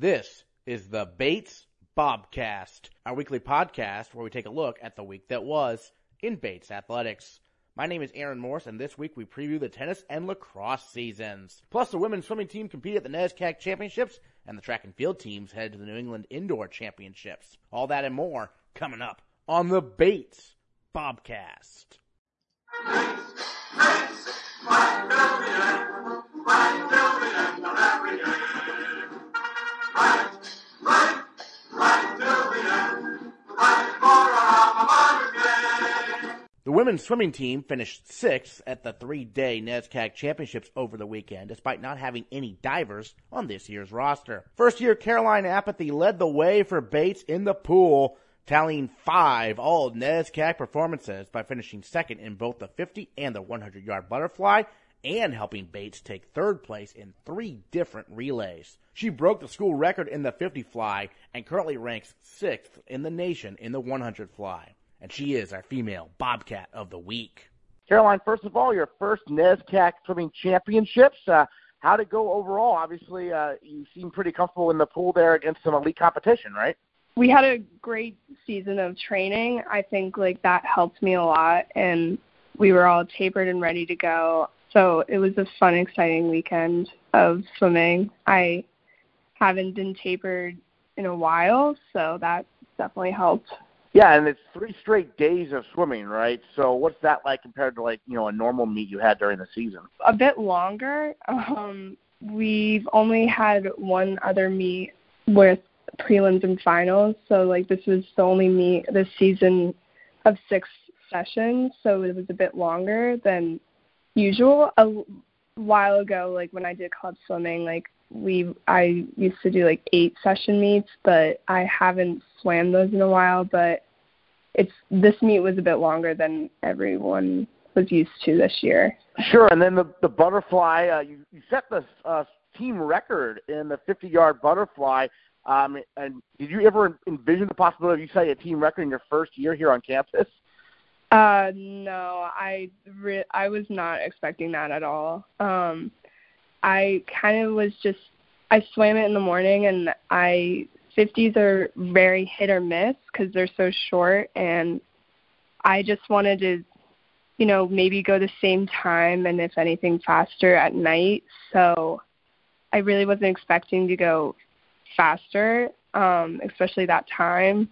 This is the Bates Bobcast, our weekly podcast where we take a look at the week that was in Bates athletics. My name is Aaron Morse, and this week we preview the tennis and lacrosse seasons. Plus, the women's swimming team competed at the NESCAC Championships, and the track and field teams headed to the New England Indoor Championships. All that and more coming up on the Bates Bobcast. The women's swimming team finished sixth at the three-day NESCAC championships over the weekend, despite not having any divers on this year's roster. First year Caroline Apathy led the way for Bates in the pool, tallying five all NESCAC performances by finishing second in both the 50 and the 100 yard butterfly and helping Bates take third place in three different relays. She broke the school record in the 50 fly and currently ranks sixth in the nation in the 100 fly and she is our female Bobcat of the week. Caroline, first of all, your first NESCAC swimming championships. Uh, how'd it go overall? Obviously, uh, you seem pretty comfortable in the pool there against some elite competition, right? We had a great season of training. I think like that helped me a lot, and we were all tapered and ready to go. So it was a fun, exciting weekend of swimming. I haven't been tapered in a while, so that definitely helped. Yeah, and it's three straight days of swimming, right? So what's that like compared to like you know a normal meet you had during the season? A bit longer. Um, we've only had one other meet with prelims and finals, so like this was the only meet this season of six sessions, so it was a bit longer than usual. A while ago, like when I did club swimming, like we I used to do like eight session meets, but I haven't swam those in a while. But it's this meet was a bit longer than everyone was used to this year. Sure, and then the the butterfly, uh, you, you set the uh, team record in the 50 yard butterfly. Um, and did you ever envision the possibility of you setting a team record in your first year here on campus? Uh, no, I re- I was not expecting that at all. Um, I kind of was just I swam it in the morning and I 50s are very hit or miss because they're so short, and I just wanted to, you know, maybe go the same time and if anything faster at night. So I really wasn't expecting to go faster, um, especially that time.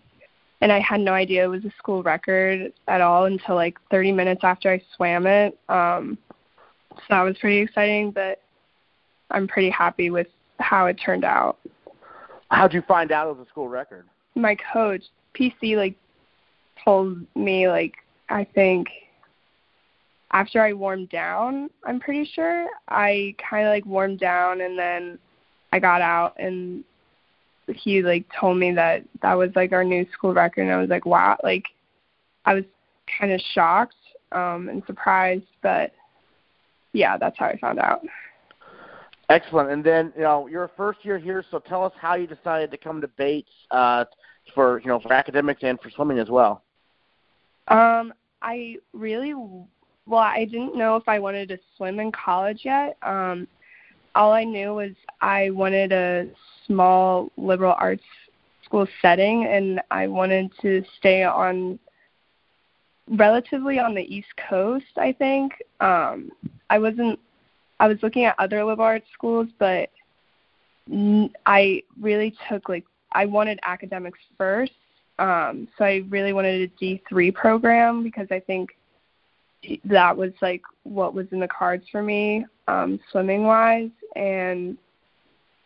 And I had no idea it was a school record at all until like 30 minutes after I swam it. Um, so that was pretty exciting, but I'm pretty happy with how it turned out. How'd you find out it was a school record? My coach, PC, like told me like I think after I warmed down, I'm pretty sure I kind of like warmed down and then I got out and he like told me that that was like our new school record and I was like wow like I was kind of shocked um and surprised but yeah that's how I found out. Excellent. And then, you know, you're a first year here, so tell us how you decided to come to Bates uh, for, you know, for academics and for swimming as well. Um, I really, well, I didn't know if I wanted to swim in college yet. Um, all I knew was I wanted a small liberal arts school setting, and I wanted to stay on relatively on the East Coast. I think um, I wasn't I was looking at other liberal arts schools, but I really took like I wanted academics first. Um, so I really wanted a D3 program because I think that was like what was in the cards for me um, swimming wise. And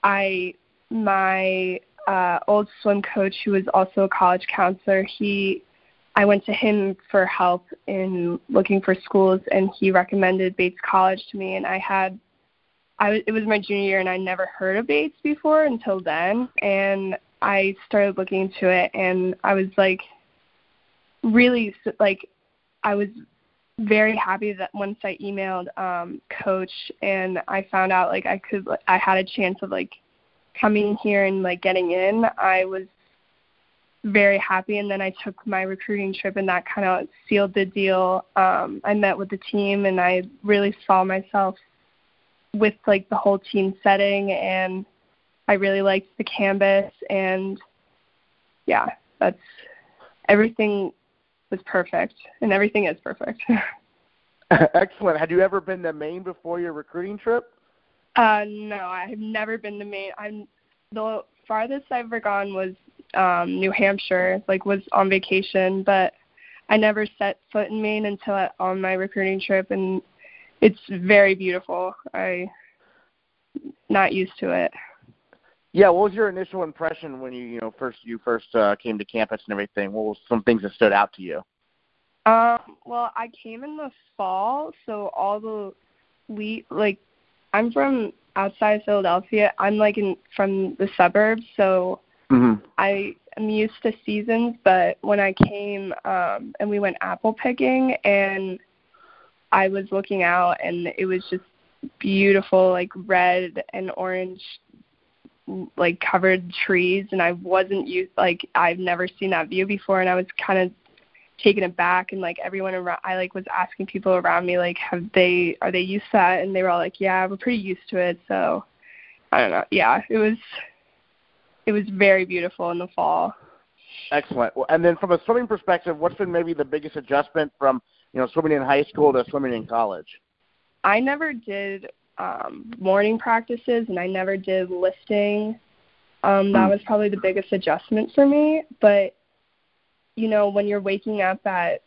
I my uh, old swim coach, who was also a college counselor, he I went to him for help in looking for schools, and he recommended Bates College to me. And I had, I it was my junior year, and I never heard of Bates before until then. And I started looking into it, and I was like, really like, I was very happy that once I emailed um, coach and I found out like I could, I had a chance of like coming here and like getting in. I was very happy and then I took my recruiting trip and that kind of sealed the deal. Um I met with the team and I really saw myself with like the whole team setting and I really liked the canvas and yeah, that's everything was perfect and everything is perfect. Excellent. Had you ever been to Maine before your recruiting trip? Uh no, I have never been to Maine. I'm the farthest I've ever gone was um New Hampshire, like was on vacation, but I never set foot in Maine until I, on my recruiting trip and it's very beautiful. I not used to it. Yeah, what was your initial impression when you you know first you first uh, came to campus and everything? What was some things that stood out to you? Um, well, I came in the fall, so all the we like I'm from outside Philadelphia. I'm like in from the suburbs, so mm-hmm. I am used to seasons. But when I came um, and we went apple picking, and I was looking out, and it was just beautiful, like red and orange like covered trees and I wasn't used like I've never seen that view before and I was kind of taken aback and like everyone around I like was asking people around me like have they are they used to that and they were all like yeah we're pretty used to it so I don't know yeah it was it was very beautiful in the fall excellent and then from a swimming perspective what's been maybe the biggest adjustment from you know swimming in high school to swimming in college I never did um, morning practices and I never did lifting. Um, that hmm. was probably the biggest adjustment for me. But you know, when you're waking up at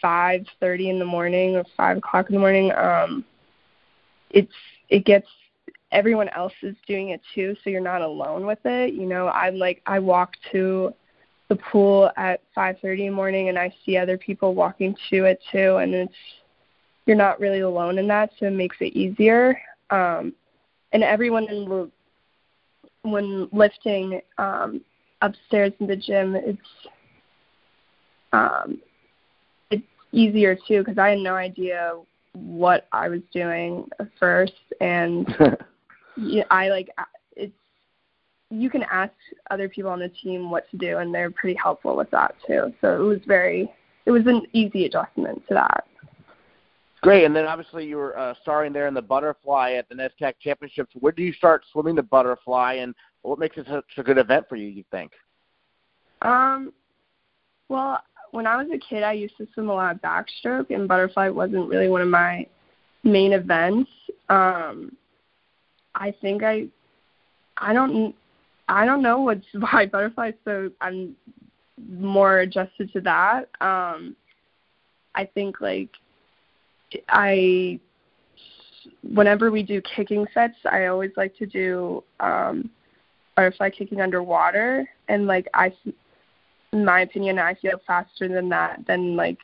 five thirty in the morning or five o'clock in the morning, um, it's it gets everyone else is doing it too, so you're not alone with it. You know, I'm like I walk to the pool at 5:30 in the morning and I see other people walking to it too and it's you're not really alone in that, so it makes it easier. Um, and everyone in when lifting um, upstairs in the gym, it's um, it's easier too because I had no idea what I was doing at first, and yeah, I like it's you can ask other people on the team what to do, and they're pretty helpful with that too. So it was very it was an easy adjustment to that. Great, and then obviously you were uh, starring there in the butterfly at the NESCAC Championships. Where do you start swimming the butterfly, and what makes it such a good event for you? You think? Um, well, when I was a kid, I used to swim a lot of backstroke, and butterfly wasn't really one of my main events. Um, I think I, I don't, I don't know what's why butterfly. So I'm more adjusted to that. Um, I think like I whenever we do kicking sets, I always like to do um, butterfly kicking underwater, and like I, in my opinion, I feel faster than that than like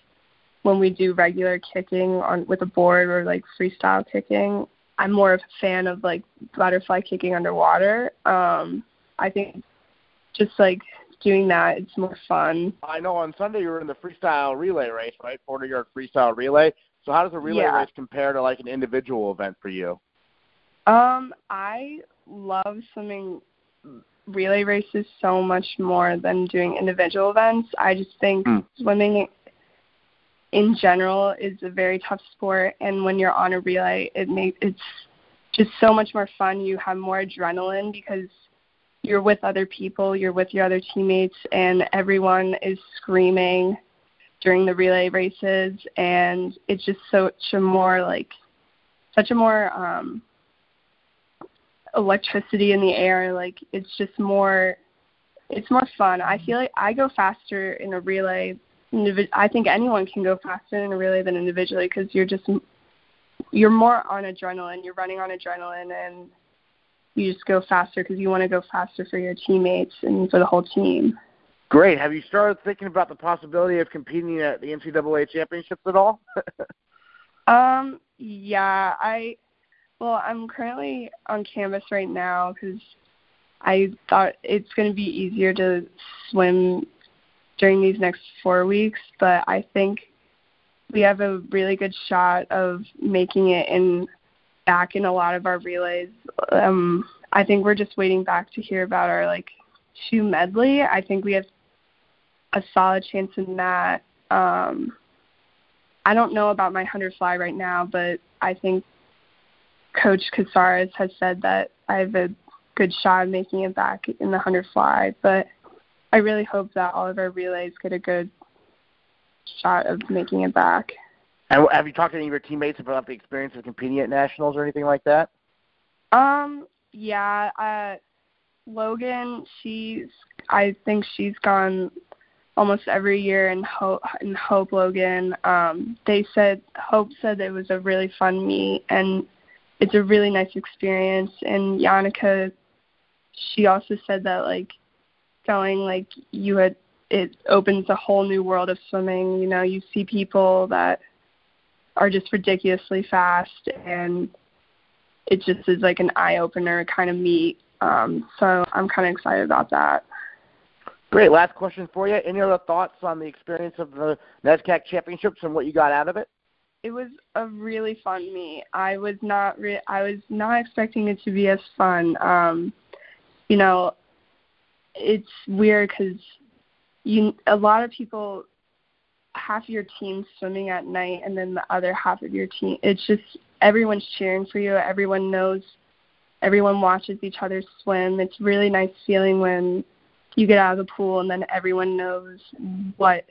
when we do regular kicking on with a board or like freestyle kicking. I'm more of a fan of like butterfly kicking underwater. Um, I think just like doing that, it's more fun. I know on Sunday you were in the freestyle relay race, right? 40 yard freestyle relay. So how does a relay yeah. race compare to like an individual event for you? Um, I love swimming relay races so much more than doing individual events. I just think mm. swimming in general is a very tough sport and when you're on a relay it makes it's just so much more fun. You have more adrenaline because you're with other people, you're with your other teammates and everyone is screaming during the relay races, and it's just such a more like such a more um, electricity in the air. Like it's just more it's more fun. I feel like I go faster in a relay. I think anyone can go faster in a relay than individually because you're just you're more on adrenaline. You're running on adrenaline, and you just go faster because you want to go faster for your teammates and for the whole team. Great. Have you started thinking about the possibility of competing at the NCAA championships at all? um, yeah, I well, I'm currently on campus right now because I thought it's going to be easier to swim during these next four weeks, but I think we have a really good shot of making it in back in a lot of our relays. Um, I think we're just waiting back to hear about our like two medley. I think we have a solid chance in that. Um, I don't know about my hundred fly right now, but I think Coach Casares has said that I have a good shot of making it back in the 100 fly. But I really hope that all of our relays get a good shot of making it back. And have you talked to any of your teammates about the experience of competing at nationals or anything like that? Um, yeah, uh, Logan, she's I think she's gone almost every year and Hope and Hope Logan. Um, they said Hope said it was a really fun meet and it's a really nice experience. And Yannicka, she also said that like going like you had it opens a whole new world of swimming. You know, you see people that are just ridiculously fast and it just is like an eye opener kind of meet. Um, so I'm kind of excited about that. Great. Last question for you. Any other thoughts on the experience of the NESCAC Championships and what you got out of it? It was a really fun meet. I was not re- I was not expecting it to be as fun. Um, you know, it's weird because you a lot of people half your team swimming at night and then the other half of your team it's just everyone's cheering for you everyone knows everyone watches each other swim. It's really nice feeling when you get out of the pool and then everyone knows what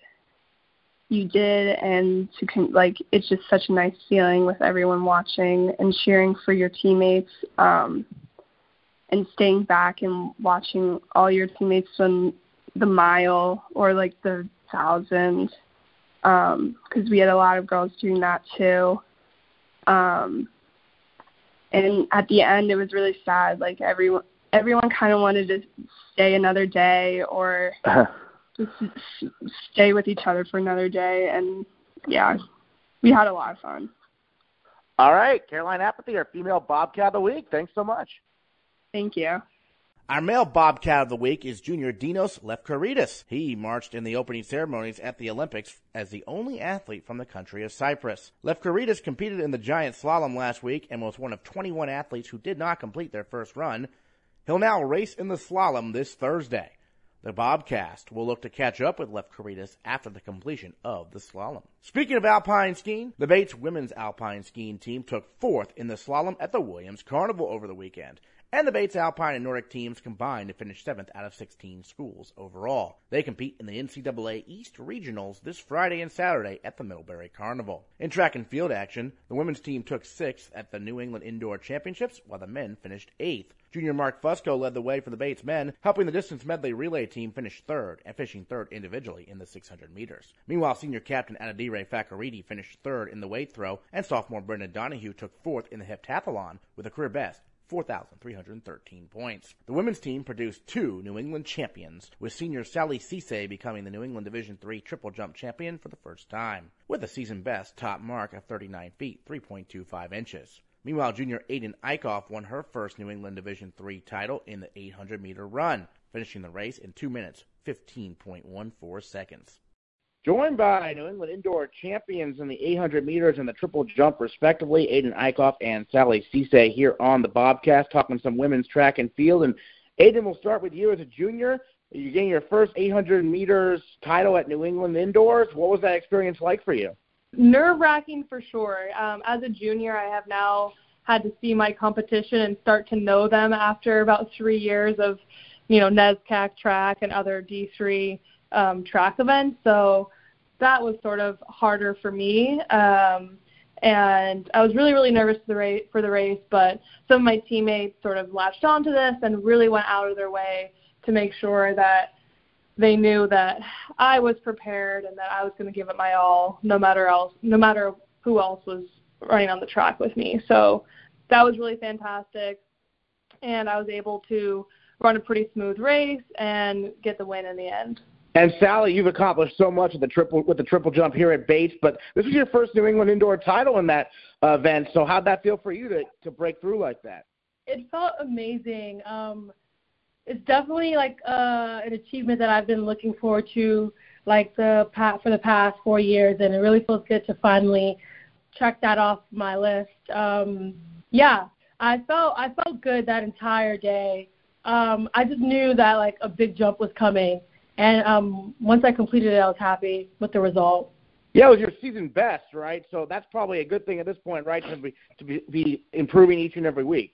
you did and to con- like it's just such a nice feeling with everyone watching and cheering for your teammates. Um and staying back and watching all your teammates swim the mile or like the thousand um because we had a lot of girls doing that too. Um and at the end it was really sad like everyone everyone kind of wanted to stay another day or just stay with each other for another day. And yeah we had a lot of fun. All right caroline apathy our female bobcat of the week. Thanks so much thank you our male Bobcat of the Week is junior Dinos Lefkaritis. He marched in the opening ceremonies at the Olympics as the only athlete from the country of Cyprus. Lefkaritis competed in the giant slalom last week and was one of 21 athletes who did not complete their first run. He'll now race in the slalom this Thursday. The Bobcast will look to catch up with Lefkaridis after the completion of the slalom. Speaking of alpine skiing, the Bates women's alpine skiing team took fourth in the slalom at the Williams Carnival over the weekend and the Bates Alpine and Nordic teams combined to finish seventh out of 16 schools overall. They compete in the NCAA East Regionals this Friday and Saturday at the Middlebury Carnival. In track and field action, the women's team took sixth at the New England Indoor Championships, while the men finished eighth. Junior Mark Fusco led the way for the Bates men, helping the distance medley relay team finish third and finishing third individually in the 600 meters. Meanwhile, senior captain Anadire Fakaridi finished third in the weight throw, and sophomore Brendan Donahue took fourth in the heptathlon with a career best 4,313 points. The women's team produced two New England champions, with senior Sally Ceesay becoming the New England Division III triple jump champion for the first time, with a season best top mark of 39 feet, 3.25 inches. Meanwhile, junior Ayden Eickhoff won her first New England Division III title in the 800 meter run, finishing the race in 2 minutes, 15.14 seconds joined by New England Indoor champions in the 800 meters and the triple jump, respectively, Ayden Eickhoff and Sally Ceesay here on the Bobcast, talking some women's track and field. And Ayden, we'll start with you as a junior. You're getting your first 800 meters title at New England Indoors. What was that experience like for you? Nerve wracking for sure. Um, as a junior, I have now had to see my competition and start to know them after about three years of, you know, NESCAC track and other D3 um, track events. So that was sort of harder for me. Um, and I was really, really nervous for the race, for the race, but some of my teammates sort of latched onto this and really went out of their way to make sure that they knew that I was prepared and that I was going to give it my all, no matter else, no matter who else was running on the track with me. So that was really fantastic, and I was able to run a pretty smooth race and get the win in the end. And Sally, you've accomplished so much with the triple with the triple jump here at Bates, but this was your first New England indoor title in that event. So how'd that feel for you to to break through like that? It felt amazing. Um, it's definitely like uh, an achievement that I've been looking forward to, like the for the past four years, and it really feels good to finally check that off my list. Um, yeah, I felt I felt good that entire day. Um, I just knew that like a big jump was coming and um, once I completed it, I was happy with the result. Yeah, it was your season best, right? So that's probably a good thing at this point, right? To be to be, be improving each and every week.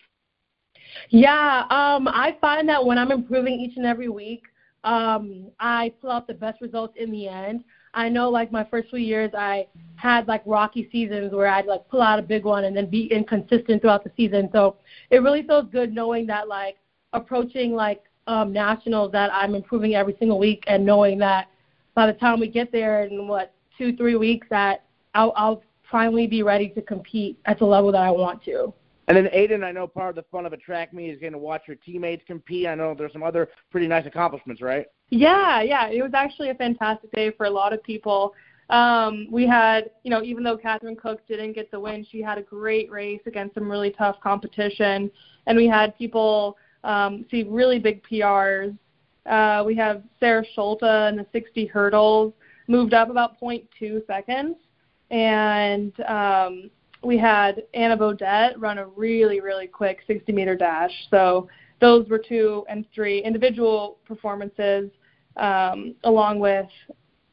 Yeah, um, I find that when I'm improving each and every week, um, I pull out the best results in the end. I know like my first few years I had like rocky seasons where I'd like pull out a big one and then be inconsistent throughout the season. So it really feels good knowing that like approaching like um nationals that I'm improving every single week and knowing that by the time we get there in what two three weeks that I'll, I'll finally be ready to compete at the level that I want to. And then Ayden, I know part of the fun of a track meet is getting to watch your teammates compete. I know there's some other pretty nice accomplishments, right? Yeah, yeah. It was actually a fantastic day for a lot of people. Um, we had, you know, even though Catherine Cook didn't get the win, she had a great race against some really tough competition. And we had people um, see really big PRs. Uh, we have Sarah Schulte in the 60 hurdles, moved up about 0.2 seconds. And um, we had Anna Bodette run a really, really quick 60 meter dash. So those were two and three individual performances, um, along with,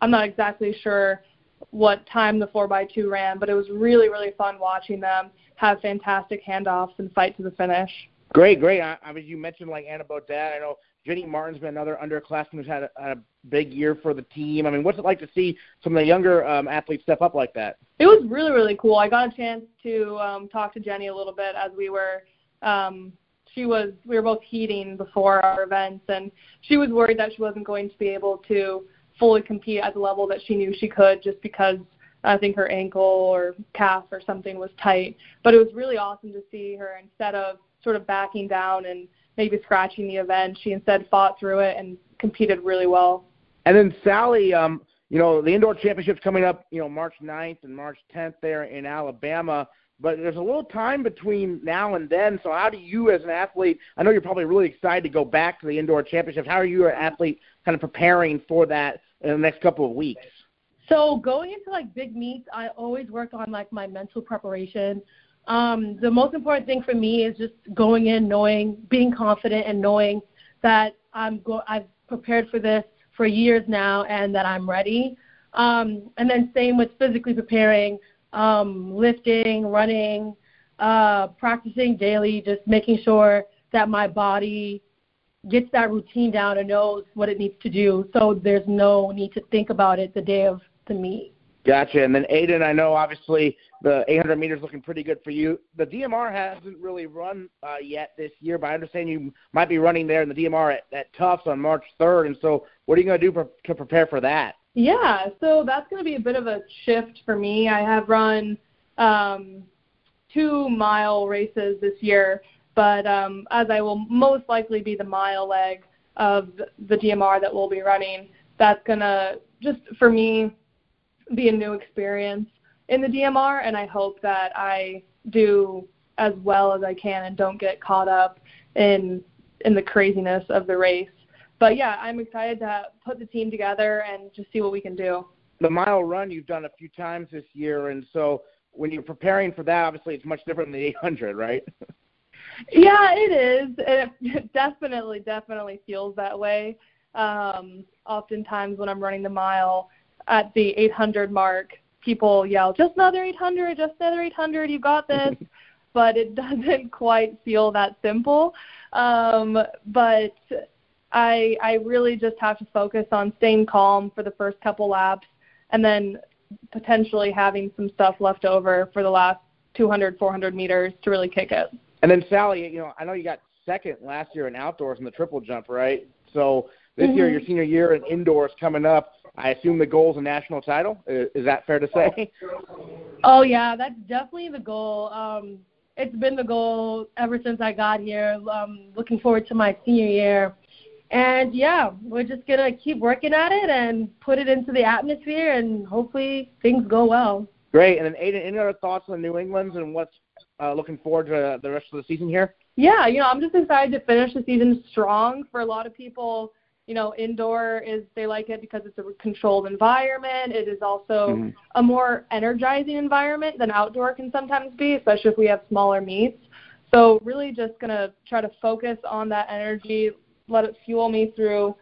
I'm not exactly sure what time the 4x2 ran, but it was really, really fun watching them have fantastic handoffs and fight to the finish. Great, great. I, I mean, you mentioned like Anna Bodette. I know Jenny Martin's been another underclassman who's had a, had a big year for the team. I mean, what's it like to see some of the younger um, athletes step up like that? It was really, really cool. I got a chance to um, talk to Jenny a little bit as we were. Um, she was. We were both heating before our events, and she was worried that she wasn't going to be able to fully compete at the level that she knew she could, just because I think her ankle or calf or something was tight. But it was really awesome to see her instead of sort of backing down and maybe scratching the event. She instead fought through it and competed really well. And then Sally, um, you know, the indoor championships coming up, you know, March 9th and March 10th there in Alabama. But there's a little time between now and then. So how do you, as an athlete, I know you're probably really excited to go back to the indoor championships. How are you, an athlete, kind of preparing for that in the next couple of weeks? So going into like big meets, I always work on like my mental preparation. Um, the most important thing for me is just going in, knowing, being confident, and knowing that I'm go- I've prepared for this for years now, and that I'm ready. Um, and then same with physically preparing, um, lifting, running, uh, practicing daily, just making sure that my body gets that routine down and knows what it needs to do. So there's no need to think about it the day of the meet. Gotcha. And then Ayden, I know obviously the 800 meters looking pretty good for you. The DMR hasn't really run uh, yet this year, but I understand you might be running there in the DMR at, at Tufts on March 3rd. And so, what are you going to do for, to prepare for that? Yeah, so that's going to be a bit of a shift for me. I have run um, two mile races this year, but um, as I will most likely be the mile leg of the DMR that we'll be running, that's going to just for me be a new experience in the DMR, and I hope that I do as well as I can and don't get caught up in in the craziness of the race. But yeah, I'm excited to put the team together and just see what we can do. The mile run you've done a few times this year, and so when you're preparing for that, obviously it's much different than the 800, right? yeah, it is. It definitely, definitely feels that way. Um, oftentimes when I'm running the mile, at the 800 mark, people yell, "Just another 800! Just another 800! You got this!" but it doesn't quite feel that simple. Um, but I I really just have to focus on staying calm for the first couple laps, and then potentially having some stuff left over for the last 200, 400 meters to really kick it. And then Sally, you know, I know you got second last year in outdoors in the triple jump, right? So this mm-hmm. year, your senior year in indoors coming up. I assume the goal is a national title. Is that fair to say? Oh yeah, that's definitely the goal. Um, it's been the goal ever since I got here. Um, looking forward to my senior year, and yeah, we're just gonna keep working at it and put it into the atmosphere, and hopefully things go well. Great. And then Ayden, any other thoughts on New England's and what's uh, looking forward to the rest of the season here? Yeah, you know, I'm just excited to finish the season strong. For a lot of people, you know, indoor is they like it because it's a controlled environment. It is also mm-hmm. a more energizing environment than outdoor can sometimes be, especially if we have smaller meets. So really just gonna try to focus on that energy, let it fuel me through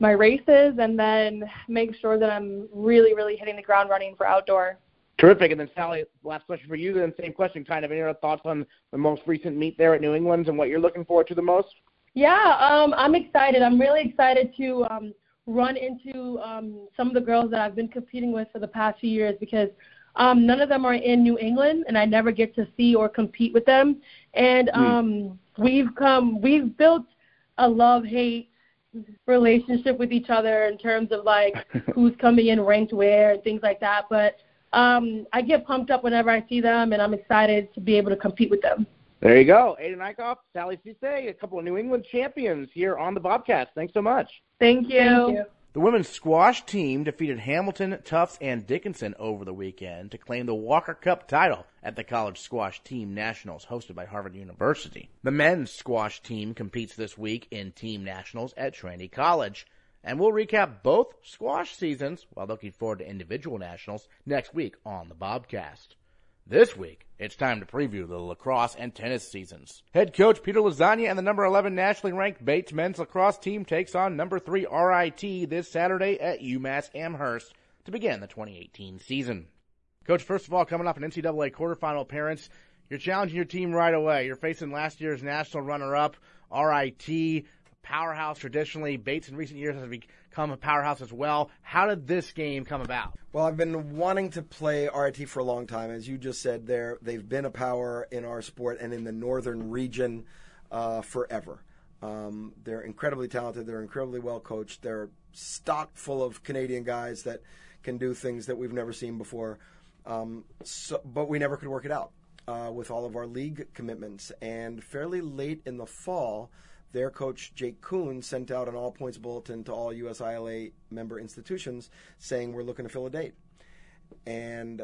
my races and then make sure that I'm really, really hitting the ground running for outdoor. Terrific. And then Sally, last question for you. Then same question, kind of any other thoughts on the most recent meet there at New England and what you're looking forward to the most? Yeah, um, I'm excited. I'm really excited to um, run into um, some of the girls that I've been competing with for the past few years because um, none of them are in New England, and I never get to see or compete with them. And hmm. um, mm. we've come, we've built a love hate relationship with each other in terms of like who's coming in ranked where and things like that. But um, I get pumped up whenever I see them, and I'm excited to be able to compete with them. There you go. Ayden Eickhoff, Sally Ceesay, a couple of New England champions here on the Bobcast. Thanks so much. Thank you. Thank you. The women's squash team defeated Hamilton, Tufts, and Dickinson over the weekend to claim the Walker Cup title at the College Squash Team Nationals hosted by Harvard University. The men's squash team competes this week in Team Nationals at Trinity College. And we'll recap both squash seasons while looking forward to individual nationals next week on the Bobcast. This week, it's time to preview the lacrosse and tennis seasons. Head coach Peter Lasagna and the number 11 nationally ranked Bates men's lacrosse team takes on number 3 RIT this Saturday at UMass Amherst to begin the 2018 season. Coach, first of all, coming off an NCAA quarterfinal appearance, you're challenging your team right away. You're facing last year's national runner-up, RIT, powerhouse traditionally. Bates in recent years has become a powerhouse as well. How did this game come about? Well, I've been wanting to play RIT for a long time. As you just said, there they've been a power in our sport and in the northern region uh, forever. Um, they're incredibly talented. They're incredibly well coached. They're stocked full of Canadian guys that can do things that we've never seen before. Um, so, but we never could work it out uh, with all of our league commitments. And fairly late in the fall, their coach Jake Coon sent out an all points bulletin to all USILA member institutions saying we're looking to fill a date. And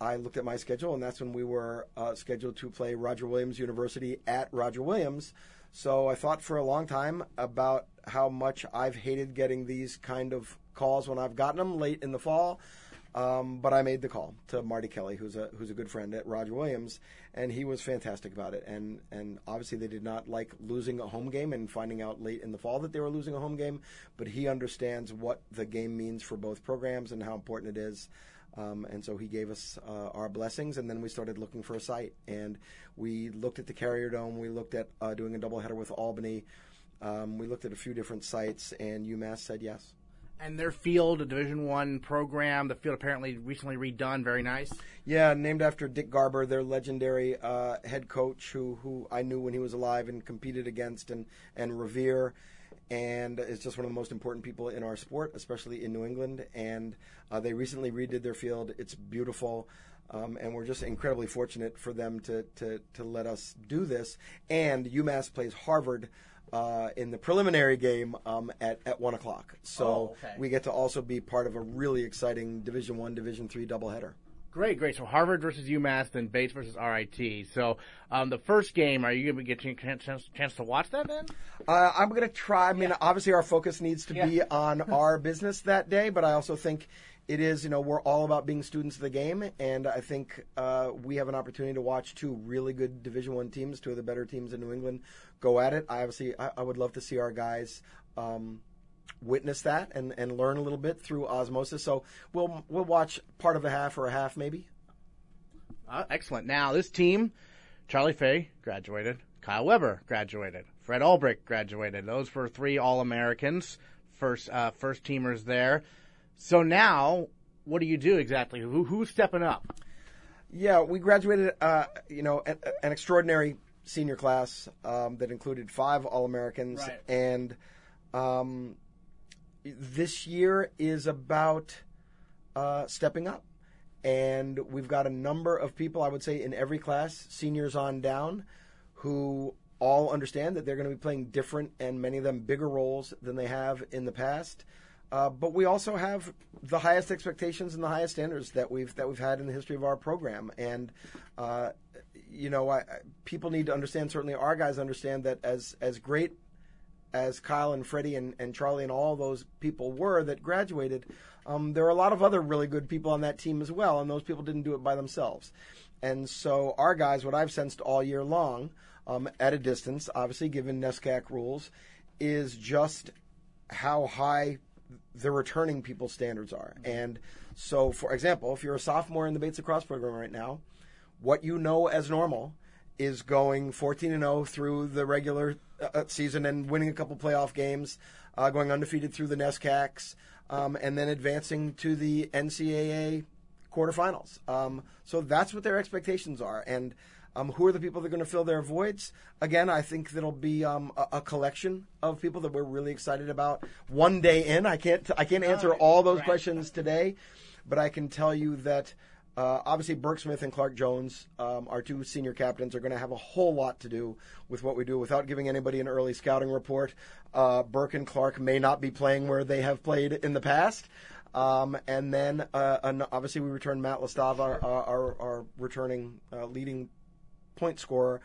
I looked at my schedule, and that's when we were uh, scheduled to play Roger Williams University at Roger Williams. So I thought for a long time about how much I've hated getting these kind of calls when I've gotten them late in the fall. Um, but I made the call to Marty Kelly, who's a who's a good friend at Roger Williams, and he was fantastic about it. And and obviously they did not like losing a home game and finding out late in the fall that they were losing a home game. But he understands what the game means for both programs and how important it is. Um, and so he gave us uh, our blessings, and then we started looking for a site. And we looked at the Carrier Dome. We looked at uh, doing a doubleheader with Albany. Um, we looked at a few different sites, and UMass said yes and their field, a Division One program. The field apparently recently redone, very nice. Yeah, named after Dick Garber, their legendary uh, head coach, who who I knew when he was alive and competed against and and revere, and is just one of the most important people in our sport, especially in New England. And uh, they recently redid their field. It's beautiful. Um, and we're just incredibly fortunate for them to, to, to let us do this. And UMass plays Harvard uh, in the preliminary game um, at at one o'clock. So oh, okay. we get to also be part of a really exciting Division One, Division Three doubleheader. Great, great. So Harvard versus UMass, then Bates versus RIT. So um, the first game, are you going to get a chance, chance to watch that then? Uh, I'm going to try. I mean, yeah. obviously our focus needs to yeah. be on our business that day, but I also think it is, you know, we're all about being students of the game, and I think uh, we have an opportunity to watch two really good Division One teams, two of the better teams in New England, go at it. I obviously, I, I would love to see our guys. Um, witness that and, and learn a little bit through osmosis. So we'll we'll watch part of a half or a half maybe. Uh, excellent. Now this team, Charlie Fay graduated, Kyle Weber graduated, Fred Ulbrich graduated. Those were three All Americans, first uh, first teamers there. So now, what do you do exactly? Who, who's stepping up? Yeah, we graduated, uh, you know, an, an, extraordinary senior class um, that included five All Americans, right. and um, this year is about uh, stepping up. And we've got a number of people, I would say, in every class, seniors on down, who all understand that they're going to be playing different and many of them bigger roles than they have in the past. Uh, but we also have the highest expectations and the highest standards that we've that we've had in the history of our program. And uh, you know, I, people need to understand. Certainly, our guys understand that as as great as Kyle and Freddie and, and Charlie and all those people were that graduated, um, there are a lot of other really good people on that team as well, and those people didn't do it by themselves. And so, our guys, what I've sensed all year long, um, at a distance, obviously given NESCAC rules, is just how high the returning people's standards are. And so, for example, if you're a sophomore in the Bates Lacrosse program right now, what you know as normal is going 14 and 0 through the regular uh, uh, season and winning a couple playoff games, uh, going undefeated through the NESCACs, um, and then advancing to the NCAA quarterfinals. Um, so that's what their expectations are. And um, who are the people that are going to fill their voids? Again, I think that'll be um, a, a, collection of people that we're really excited about. One day in, I can't I can't answer all those questions today, but I can tell you that. Uh, obviously, Burke Smith and Clark Jones, um, our two senior captains, are going to have a whole lot to do with what we do. Without giving anybody an early scouting report, uh, Burke and Clark may not be playing where they have played in the past. Um, and then, uh, obviously, we return Matt Lastava, our, our, our returning uh, leading point scorer.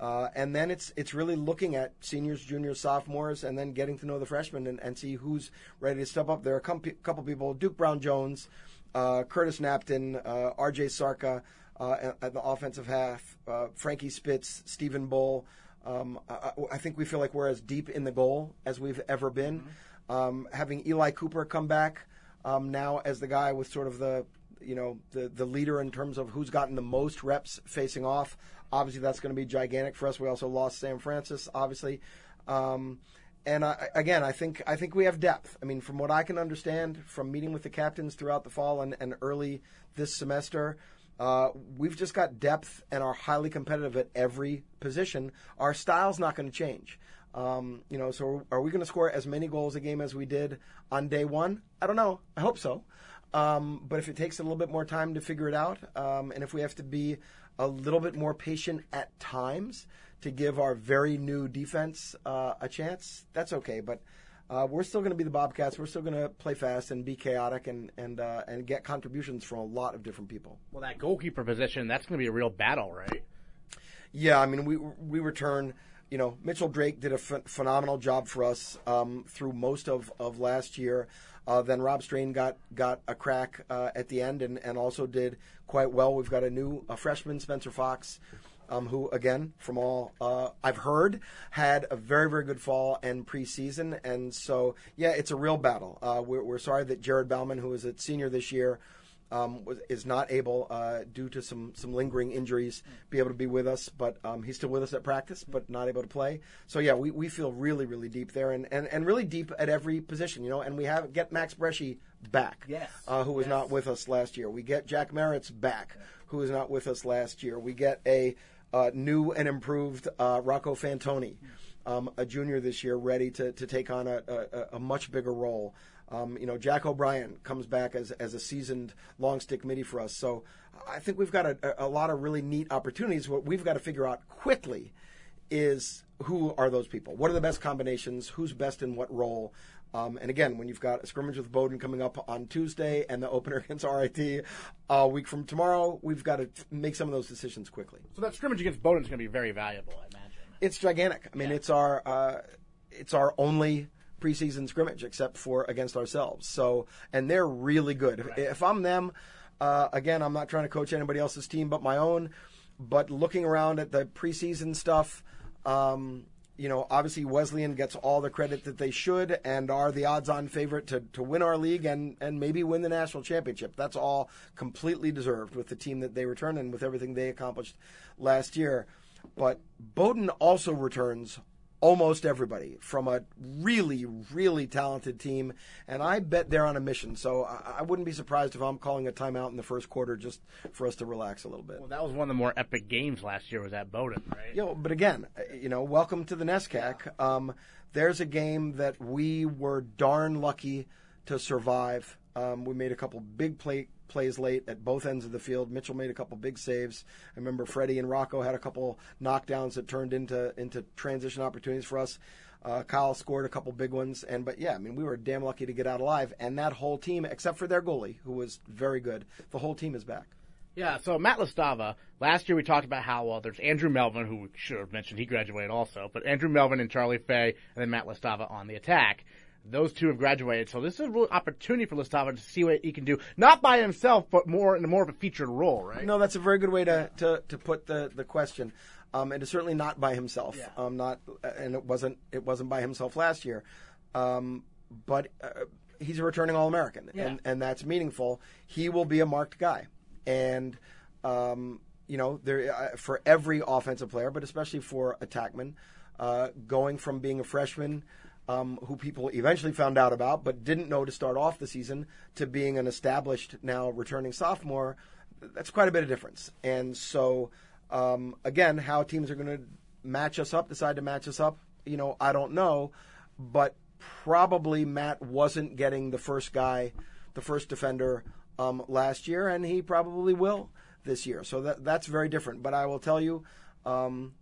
Uh, and then it's it's really looking at seniors, juniors, sophomores, and then getting to know the freshmen and, and see who's ready to step up. There are a couple, couple people: Duke Brown Jones, uh, Curtis Napton, uh, R.J. Sarka uh, at, at, the offensive half, uh, Frankie Spitz, Stephen Bull. Um, I, I, think we feel like we're as deep in the goal as we've ever been. Mm-hmm. Um, having Eli Cooper come back um, now as the guy with sort of the you know the the leader in terms of who's gotten the most reps facing off. Obviously, that's going to be gigantic for us. We also lost Sam Francis, obviously. Um, and I, again, I think I think we have depth. I mean, from what I can understand from meeting with the captains throughout the fall and, and early this semester, uh, we've just got depth and are highly competitive at every position. Our style's not going to change. Um, you know, so are we going to score as many goals a game as we did on day one? I don't know. I hope so. Um, but if it takes a little bit more time to figure it out, um, and if we have to be a little bit more patient at times to give our very new defense uh, a chance, that's okay. But uh, we're still going to be the Bobcats. We're still going to play fast and be chaotic and and uh, and get contributions from a lot of different people. Well, that goalkeeper position, that's going to be a real battle, right? Yeah, I mean, we we return. You know, Mitchell Drake did a ph- phenomenal job for us um, through most of, of last year. Uh, then Rob Strain got got a crack uh, at the end and, and also did quite well. We've got a new a freshman, Spencer Fox, um, who again, from all uh, I've heard, had a very very good fall and preseason. And so yeah, it's a real battle. Uh, we're, we're sorry that Jared Bauman, who is a senior this year, um, was, is not able, uh, due to some, some lingering injuries, be able to be with us. But um, he's still with us at practice, but not able to play. So yeah, we, we feel really really deep there, and, and, and really deep at every position. You know, and we have get Max Bresci back, yes, uh, who was yes. not with us last year. We get Jack Merritt's back, who was not with us last year. We get a uh, new and improved uh, Rocco Fantoni. Um, a junior this year, ready to, to take on a, a, a much bigger role. Um, you know, Jack O'Brien comes back as, as a seasoned long stick midi for us. So I think we've got a, a lot of really neat opportunities. What we've got to figure out quickly is who are those people? What are the best combinations? Who's best in what role? Um, and again, when you've got a scrimmage with Bowdoin coming up on Tuesday and the opener against RIT a week from tomorrow, we've got to make some of those decisions quickly. So that scrimmage against Bowdoin is going to be very valuable, I imagine. It's gigantic. I mean, yeah. it's our uh, it's our only preseason scrimmage except for against ourselves. So, and they're really good. Right. If I'm them, uh, again, I'm not trying to coach anybody else's team but my own. But looking around at the preseason stuff, um, you know, obviously Wesleyan gets all the credit that they should and are the odds-on favorite to, to win our league and, and maybe win the national championship. That's all completely deserved with the team that they return and with everything they accomplished last year. But Bowdoin also returns almost everybody from a really, really talented team, and I bet they're on a mission. So I, I, wouldn't be surprised if I'm calling a timeout in the first quarter just for us to relax a little bit. Well, that was one of the more epic games last year. Was at Bowdoin, right? Yeah, but again, you know, welcome to the NESCAC. Um, there's a game that we were darn lucky to survive. Um, we made a couple big play plays late at both ends of the field. Mitchell made a couple big saves. I remember Freddie and Rocco had a couple knockdowns that turned into into transition opportunities for us. Uh, Kyle scored a couple big ones, and but yeah, I mean we were damn lucky to get out alive. And that whole team, except for their goalie, who was very good, the whole team is back. Yeah, so Matt Lastava, last year we talked about how, well, there's Andrew Melvin, who we should have mentioned, he graduated also, but Andrew Melvin and Charlie Fay, and then Matt Lastava on the attack. Those two have graduated, so this is a real opportunity for Lastava to see what he can do, not by himself, but more in a more of a featured role, right? No, that's a very good way to to, to put the the question. Um, and it's certainly not by himself. Yeah. Um, not, and it wasn't it wasn't by himself last year. Um, but uh, he's a returning All American, Yeah. and and that's meaningful. He will be a marked guy, and um, you know, there uh, for every offensive player, but especially for attackmen, uh, going from being a freshman. Um, who people eventually found out about, but didn't know to start off the season, to being an established now returning sophomore, that's quite a bit of difference. And so, um, again, how teams are going to match us up, decide to match us up, you know, I don't know. But probably Matt wasn't getting the first guy, the first defender um, last year, and he probably will this year. So that that's very different. But I will tell you, um,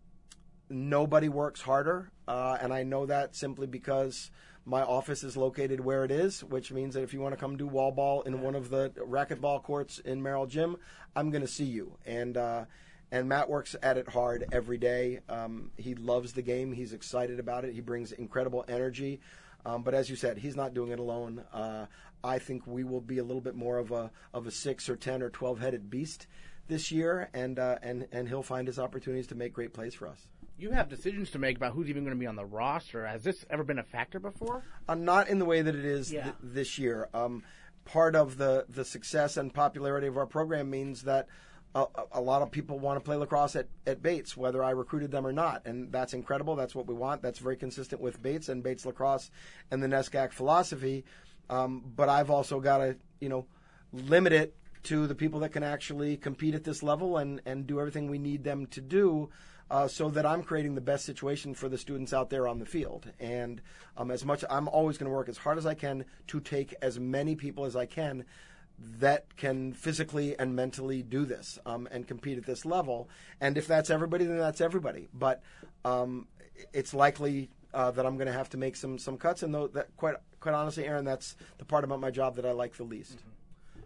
nobody works harder, uh, and I know that simply because my office is located where it is, which means that if you want to come do wall ball in one of the racquetball courts in Merrill Gym, I'm going to see you. And uh, and Matt works at it hard every day. Um, he loves the game. He's excited about it. He brings incredible energy. Um, but as you said, he's not doing it alone. Uh, I think we will be a little bit more of a of a six or ten or twelve headed beast this year, and uh, and and he'll find his opportunities to make great plays for us. You have decisions to make about who's even going to be on the roster. Has this ever been a factor before? Uh, not in the way that it is Yeah. th- this year. Um, part of the, the success and popularity of our program means that a, a- a lot of people want to play lacrosse at, at Bates, whether I recruited them or not. And that's incredible. That's what we want. That's very consistent with Bates and Bates lacrosse and the NESCAC philosophy. Um, but I've also got to, you know, limit it to the people that can actually compete at this level and, and do everything we need them to do uh, so that I'm creating the best situation for the students out there on the field. And um, as much, I'm always going to work as hard as I can to take as many people as I can that can physically and mentally do this um, and compete at this level. And if that's everybody, then that's everybody. But um, it's likely uh, that I'm going to have to make some some cuts. And though that quite quite honestly, Aaron, that's the part about my job that I like the least.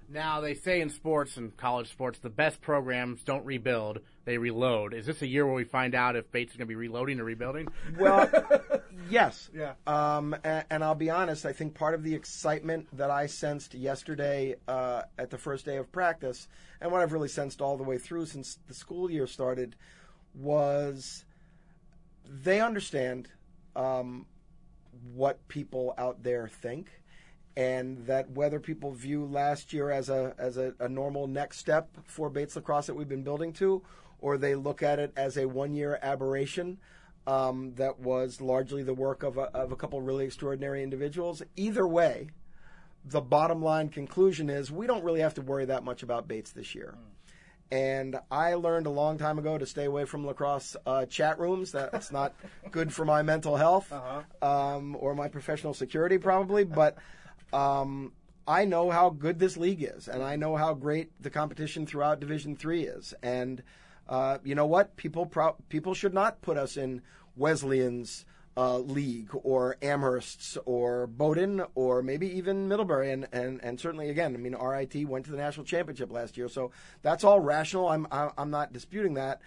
Now they say in sports and college sports, the best programs don't rebuild; they reload. Is this a year where we find out if Bates is going to be reloading or rebuilding? Well, yes. Yeah. Um, and, and I'll be honest. I think part of the excitement that I sensed yesterday uh, at the first day of practice, and what I've really sensed all the way through since the school year started, was they understand um, what people out there think, and that whether people view last year as a as a, a normal next step for Bates lacrosse that we've been building to, or they look at it as a one year aberration um, that was largely the work of a, of a couple really extraordinary individuals. Either way, the bottom line conclusion is we don't really have to worry that much about Bates this year. And I learned a long time ago to stay away from lacrosse uh, chat rooms. That's not good for my mental health um, or my professional security, probably. But um, I know how good this league is, and I know how great the competition throughout Division Three is. And uh, you know what? People pro- people should not put us in Wesleyan's uh, league or Amherst's or Bowdoin or maybe even Middlebury. And, and, and certainly, again, I mean, RIT went to the national championship last year. So that's all rational. I'm, I'm not disputing that.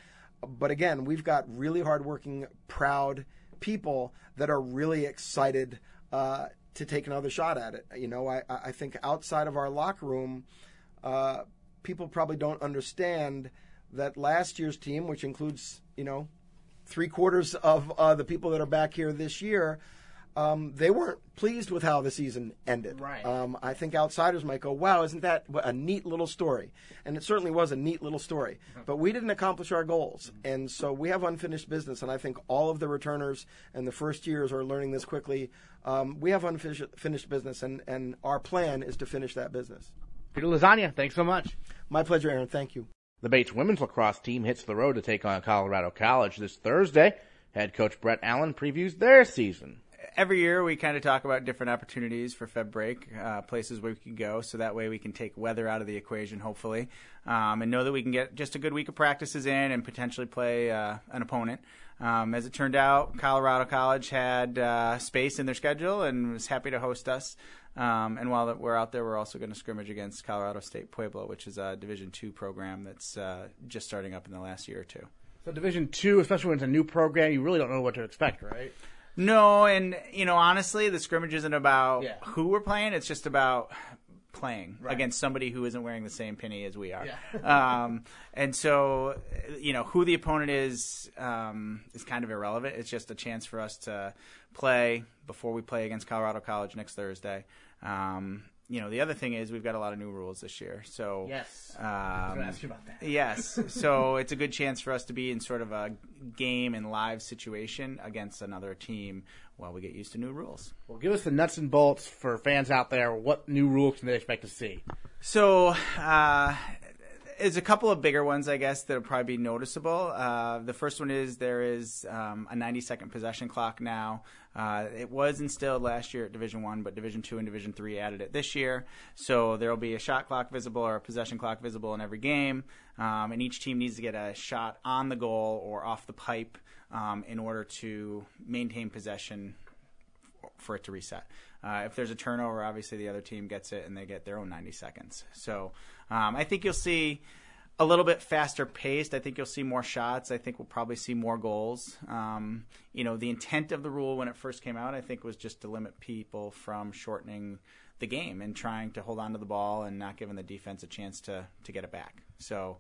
But again, we've got really hardworking, proud people that are really excited uh, to take another shot at it. You know, I, I think outside of our locker room, uh, people probably don't understand that last year's team, which includes, you know, three quarters of uh, the people that are back here this year, um, they weren't pleased with how the season ended. Right. Um, I think outsiders might go, "Wow, isn't that a neat little story?" And it certainly was a neat little story. But we didn't accomplish our goals, and so we have unfinished business. And I think all of the returners and the first years are learning this quickly. Um, we have unfinished finished business, and and our plan is to finish that business. Peter Lasagna, thanks so much. My pleasure, Aaron. Thank you. The Bates women's lacrosse team hits the road to take on Colorado College this Thursday. Head coach Brett Allen previews their season. Every year we kind of talk about different opportunities for Feb break, uh, places where we can go, so that way we can take weather out of the equation, hopefully, um, and know that we can get just a good week of practices in and potentially play uh, an opponent. Um, as it turned out, Colorado College had uh, space in their schedule and was happy to host us. Um, and while we're out there, we're also going to scrimmage against Colorado State Pueblo, which is a Division two program that's uh, just starting up in the last year or two. So Division Two, especially when it's a new program, you really don't know what to expect, right? No, and you know, honestly, the scrimmage isn't about Yeah. who we're playing. It's just about playing Right. against somebody who isn't wearing the same penny as we are. Yeah. um, and so, you know, who the opponent is um, is kind of irrelevant. It's just a chance for us to play before we play against Colorado College next Thursday. Um, you know, the other thing is we've got a lot of new rules this year. So Yes. um, I was going to ask you about that. yes. So it's a good chance for us to be in sort of a game and live situation against another team while we get used to new rules. Well, give us the nuts and bolts for fans out there. What new rules can they expect to see? So, uh, there's a couple of bigger ones, I guess, that'll probably be noticeable. Uh, the first one is there is um, a 90 second possession clock now. Uh, it was instilled last year at Division One, but Division Two and Division Three added it this year. So there will be a shot clock visible or a possession clock visible in every game, um, and each team needs to get a shot on the goal or off the pipe um, in order to maintain possession for it to reset. Uh, if there's a turnover, obviously the other team gets it and they get their own 90 seconds. So um, I think you'll see a little bit faster paced. I think you'll see more shots. I think we'll probably see more goals. Um, you know, the intent of the rule when it first came out, I think, was just to limit people from shortening the game and trying to hold on to the ball and not giving the defense a chance to to get it back. So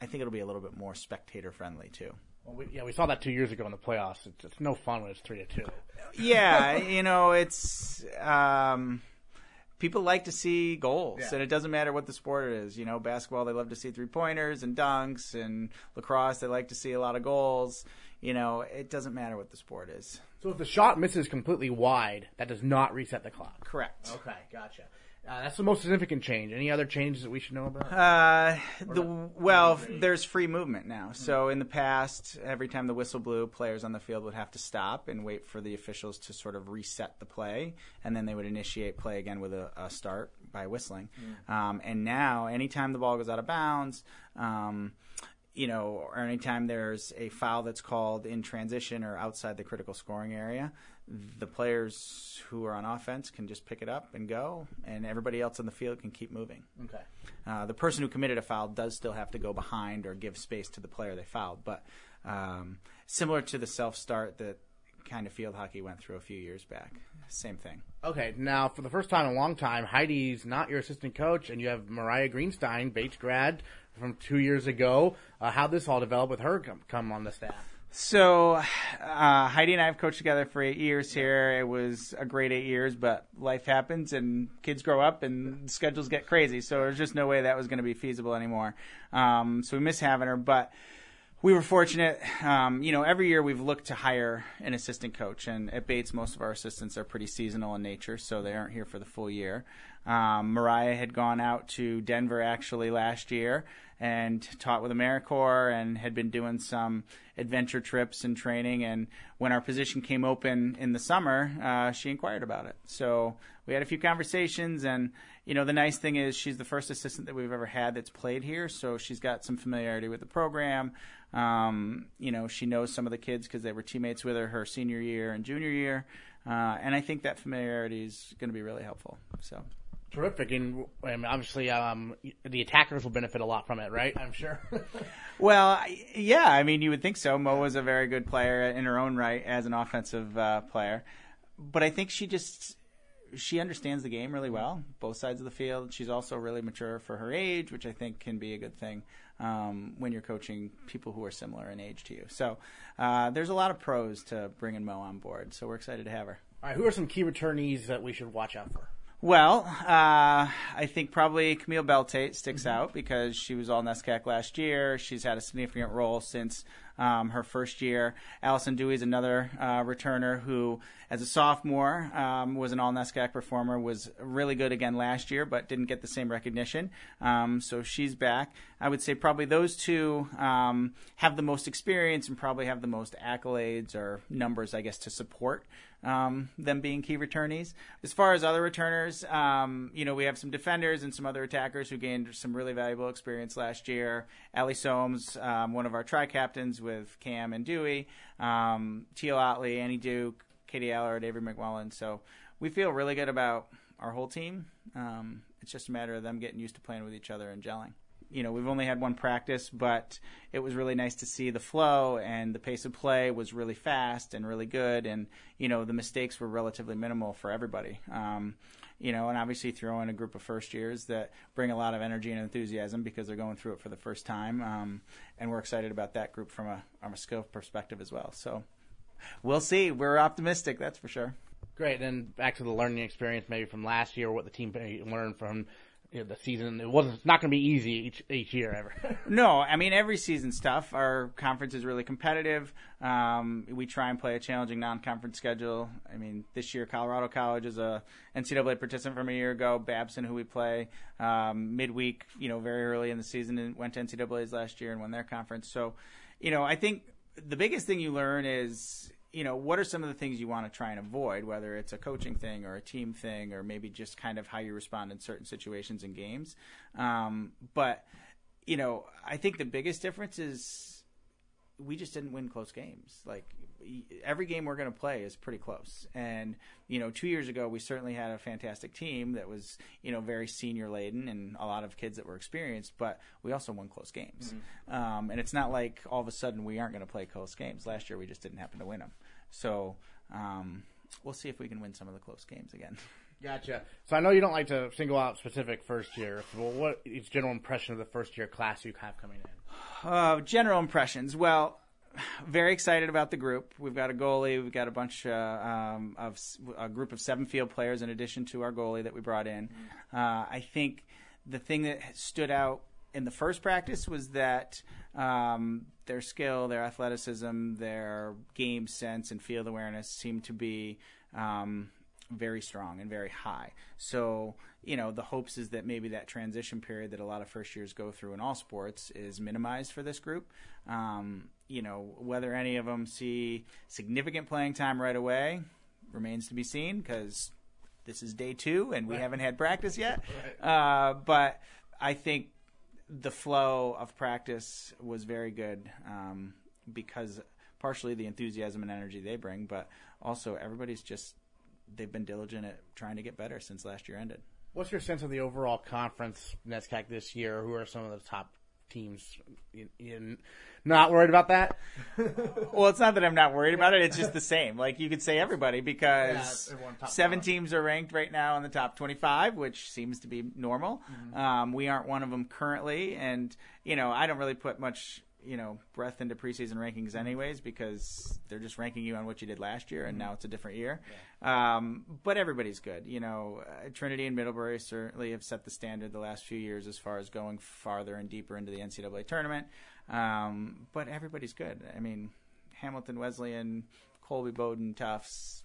I think it'll be a little bit more spectator friendly too. Well, we, yeah, we saw that two years ago in the playoffs. It's, it's no fun when it's three to two. yeah, you know, it's um, people like to see goals, Yeah. and it doesn't matter what the sport it is. You know, basketball they love to see three pointers and dunks, and lacrosse they like to see a lot of goals. You know, it doesn't matter what the sport is. So if the shot misses completely wide, that does not reset the clock. Correct. Okay, gotcha. Uh, that's the most significant change. Any other changes that we should know about? Uh, the well, there's free movement now. So in the past, every time the whistle blew, players on the field would have to stop and wait for the officials to sort of reset the play, and then they would initiate play again with a, a start by whistling. Um, and now, anytime the ball goes out of bounds, um, you know, or anytime there's a foul that's called in transition or outside the critical scoring area, the players who are on offense can just pick it up and go, and everybody else on the field can keep moving. Okay. Uh, the person who committed a foul does still have to go behind or give space to the player they fouled, but um, similar to the self start that kind of field hockey went through a few years back, same thing. Okay, now for the first time in a long time, Heidi's not your assistant coach, and you have Mariah Greenstein, Bates grad from two years ago. Uh, how this all developed with her come, come on the staff? So, uh, Heidi and I have coached together for eight years here. It was a great eight years, but life happens and kids grow up and schedules get crazy. So there's just no way that was going to be feasible anymore. Um, so we miss having her, but we were fortunate. Um, you know, every year we've looked to hire an assistant coach, and at Bates, most of our assistants are pretty seasonal in nature, so they aren't here for the full year. Um, Mariah had gone out to Denver actually last year and taught with AmeriCorps and had been doing some adventure trips and training. And when our position came open in the summer, uh, she inquired about it. So we had a few conversations, and you know, the nice thing is she's the first assistant that we've ever had that's played here, so she's got some familiarity with the program. Um, you know, she knows some of the kids because they were teammates with her her senior year and junior year, uh, and I think that familiarity is going to be really helpful. So. Terrific, and, and obviously um, the attackers will benefit a lot from it, right? I'm sure. Well, yeah, I mean, you would think so. Mo was a very good player in her own right as an offensive uh, player, but I think she just she understands the game really well, both sides of the field. She's also really mature for her age, which I think can be a good thing um, when you're coaching people who are similar in age to you. So uh, there's a lot of pros to bringing Mo on board. So we're excited to have her. All right, who are some key returnees that we should watch out for? Well, uh, I think probably Camille Beltate sticks out because she was all NESCAC last year. She's had a significant role since um, her first year. Allison Dewey is another uh, returner who, as a sophomore, um, was an all NESCAC performer, was really good again last year, but didn't get the same recognition. Um, so she's back. I would say probably those two um, have the most experience and probably have the most accolades or numbers, I guess, to support um, them being key returnees. As far as other returners, um, you know, we have some defenders and some other attackers who gained some really valuable experience last year. Allie Soames, um, one of our tri captains with Cam and Dewey, um, Teal Otley, Annie Duke, Katie Allard, Avery McMullen. So we feel really good about our whole team. Um, it's just a matter of them getting used to playing with each other and gelling you know, we've only had one practice, but it was really nice to see the flow and the pace of play was really fast and really good. And, you know, the mistakes were relatively minimal for everybody. Um, you know, and obviously throw in a group of first years that bring a lot of energy and enthusiasm because they're going through it for the first time. Um, and we're excited about that group from a, from a skill perspective as well. So we'll see. We're optimistic, that's for sure. Great. Then back to the learning experience, maybe from last year, what the team learned from you know, the season. It wasn't. Not going to be easy each each year ever. no, I mean every season stuff. Our conference is really competitive. Um, we try and play a challenging non-conference schedule. I mean, this year Colorado College is a NCAA participant from a year ago. Babson, who we play um, midweek, you know, very early in the season, and went to NCAA's last year and won their conference. So, you know, I think the biggest thing you learn is you know, what are some of the things you want to try and avoid, whether it's a coaching thing or a team thing, or maybe just kind of how you respond in certain situations in games. Um, but, you know, I think the biggest difference is we just didn't win close games. Like every game we're going to play is pretty close. And you know, two years ago we certainly had a fantastic team that was you know very senior laden and a lot of kids that were experienced, but we also won close games. Mm-hmm. Um, and it's not like all of a sudden we aren't going to play close games. Last year we just didn't happen to win them. So um, we'll see if we can win some of the close games again. Gotcha. So I know you don't like to single out specific first year. Well, what is general impression of the first year class you have coming in? Uh, general impressions. Well, very excited about the group. We've got a goalie. We've got a bunch uh, um, of a group of seven field players in addition to our goalie that we brought in. Uh, I think the thing that stood out in the first practice was that um, their skill, their athleticism, their game sense, and field awareness seemed to be um, very strong and very high. So, you know, the hopes is that maybe that transition period that a lot of first years go through in all sports is minimized for this group. Um, you know, whether any of them see significant playing time right away remains to be seen because this is day two and we right. haven't had practice yet. Right. Uh, but I think the flow of practice was very good um, because partially the enthusiasm and energy they bring, but also everybody's just they've been diligent at trying to get better since last year ended. What's your sense of the overall conference NESCAC this year? Who are some of the top teams? You, you not worried about that? well, it's not that I'm not worried about it. It's just the same. Like you could say everybody because yeah, seven teams are ranked right now in the top 25, which seems to be normal. Mm-hmm. Um, we aren't one of them currently, and you know I don't really put much you know breath into preseason rankings anyways because they're just ranking you on what you did last year and mm-hmm. now it's a different year yeah. um, but everybody's good you know uh, trinity and middlebury certainly have set the standard the last few years as far as going farther and deeper into the ncaa tournament um, but everybody's good i mean hamilton wesleyan colby bowdoin tufts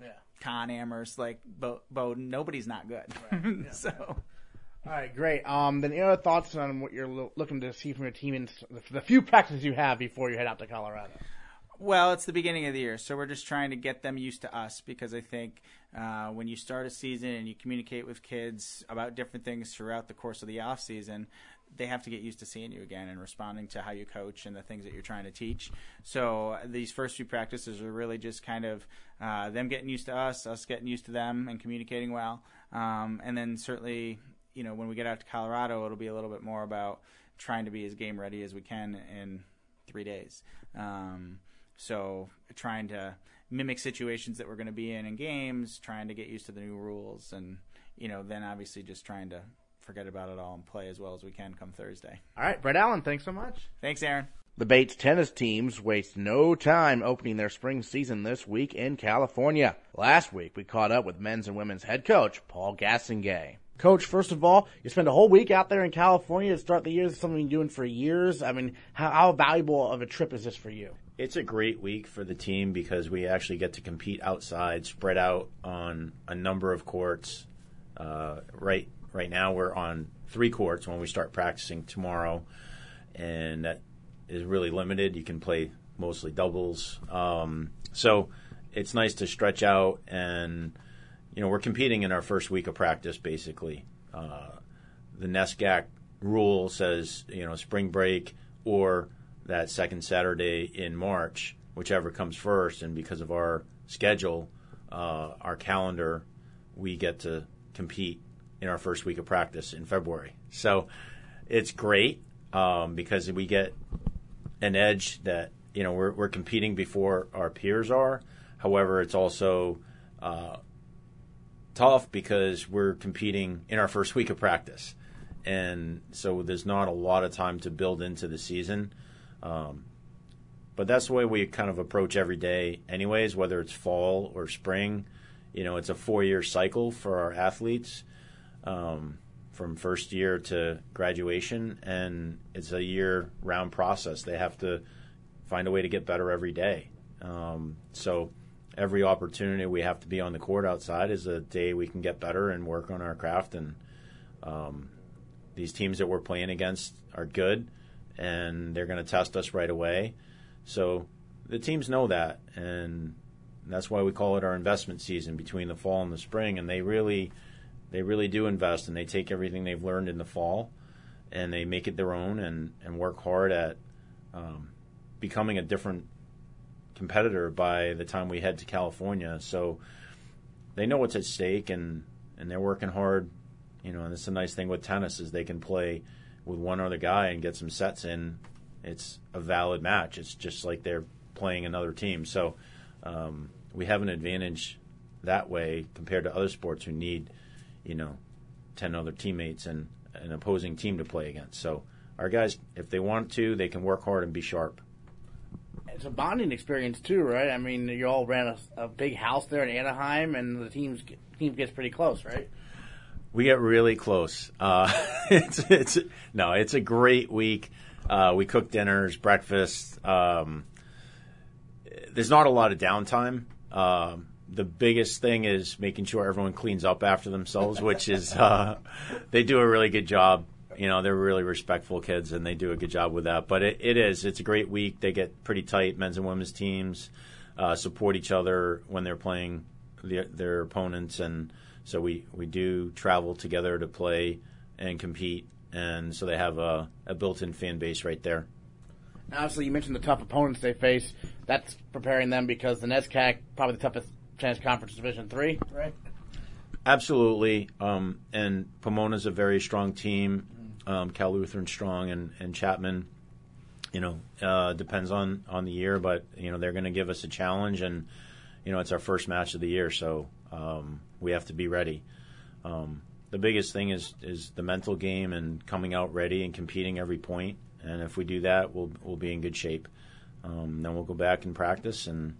yeah. Conn Amherst, like Bo- Bowdoin, nobody's not good. Right. Yeah. so, all right, great. Um, then any other thoughts on what you're lo- looking to see from your team in the few practices you have before you head out to Colorado? Well, it's the beginning of the year, so we're just trying to get them used to us because I think uh, when you start a season and you communicate with kids about different things throughout the course of the off season, they have to get used to seeing you again and responding to how you coach and the things that you're trying to teach. So these first few practices are really just kind of uh, them getting used to us, us getting used to them, and communicating well. Um, and then certainly you know, when we get out to Colorado, it'll be a little bit more about trying to be as game ready as we can in three days. Um, so trying to mimic situations that we're going to be in in games, trying to get used to the new rules, and you know, then obviously just trying to forget about it all and play as well as we can come Thursday. All right, Brett Allen, thanks so much. Thanks, Aaron. The Bates tennis teams waste no time opening their spring season this week in California. Last week, we caught up with men's and women's head coach Paul Gastonguay. Coach, first of all, you spend a whole week out there in California to start the year. This something you've been doing for years. I mean, how, how valuable of a trip is this for you? It's a great week for the team because we actually get to compete outside, spread out on a number of courts. Uh, right, right now we're on three courts when we start practicing tomorrow, and that is really limited. You can play mostly doubles, um, so it's nice to stretch out and you know, we're competing in our first week of practice, basically. Uh, the NESCAC rule says, you know, spring break or that second Saturday in March, whichever comes first. And because of our schedule, uh, our calendar, we get to compete in our first week of practice in February. So it's great um, because we get an edge that, you know, we're, we're competing before our peers are. However, it's also uh, tough because we're competing in our first week of practice. And so there's not a lot of time to build into the season. Um, but that's the way we kind of approach every day, anyways. Whether it's fall or spring, you know, it's a four-year cycle for our athletes, um, from first year to graduation, and it's a year-round process. They have to find a way to get better every day. Um, so every opportunity we have to be on the court outside is a day we can get better and work on our craft. And um, these teams that we're playing against are good, and they're going to test us right away. So the teams know that, and that's why we call it our investment season between the fall and the spring. And they really, they really do invest, and they take everything they've learned in the fall, and they make it their own, and and work hard at um, becoming a different competitor by the time we head to California. So they know what's at stake, and and they're working hard. You know, and that's the nice thing with tennis is they can play with one other guy and get some sets in. It's a valid match. It's just like they're playing another team. So um, we have an advantage that way compared to other sports who need, you know, ten other teammates and an opposing team to play against. So our guys, if they want to, they can work hard and be sharp it's a bonding experience too, right? I mean, you all ran a, a big house there in Anaheim, and the teams team gets pretty close, right? We get really close. Uh, it's it's no, it's a great week. Uh, we cook dinners, breakfast. Um, there's not a lot of downtime. Um, the biggest thing is making sure everyone cleans up after themselves, which is uh, they do a really good job you know, they're really respectful kids and they do a good job with that. But it, it is, it's a great week. They get pretty tight, men's and women's teams, uh, support each other when they're playing the, their opponents. And so we, we do travel together to play and compete. And so they have a, a built in fan base right there. Obviously, you mentioned the tough opponents they face. That's preparing them because the NESCAC, probably the toughest Trans Conference Division Three, right? Absolutely. Um, and Pomona's a very strong team um, Cal Lutheran Strong and, and Chapman. You know, uh, depends on, on the year, but you know they're going to give us a challenge, and you know it's our first match of the year, so um, we have to be ready. Um, the biggest thing is is the mental game and coming out ready and competing every point. And if we do that, we'll we'll be in good shape. Um, then we'll go back and practice and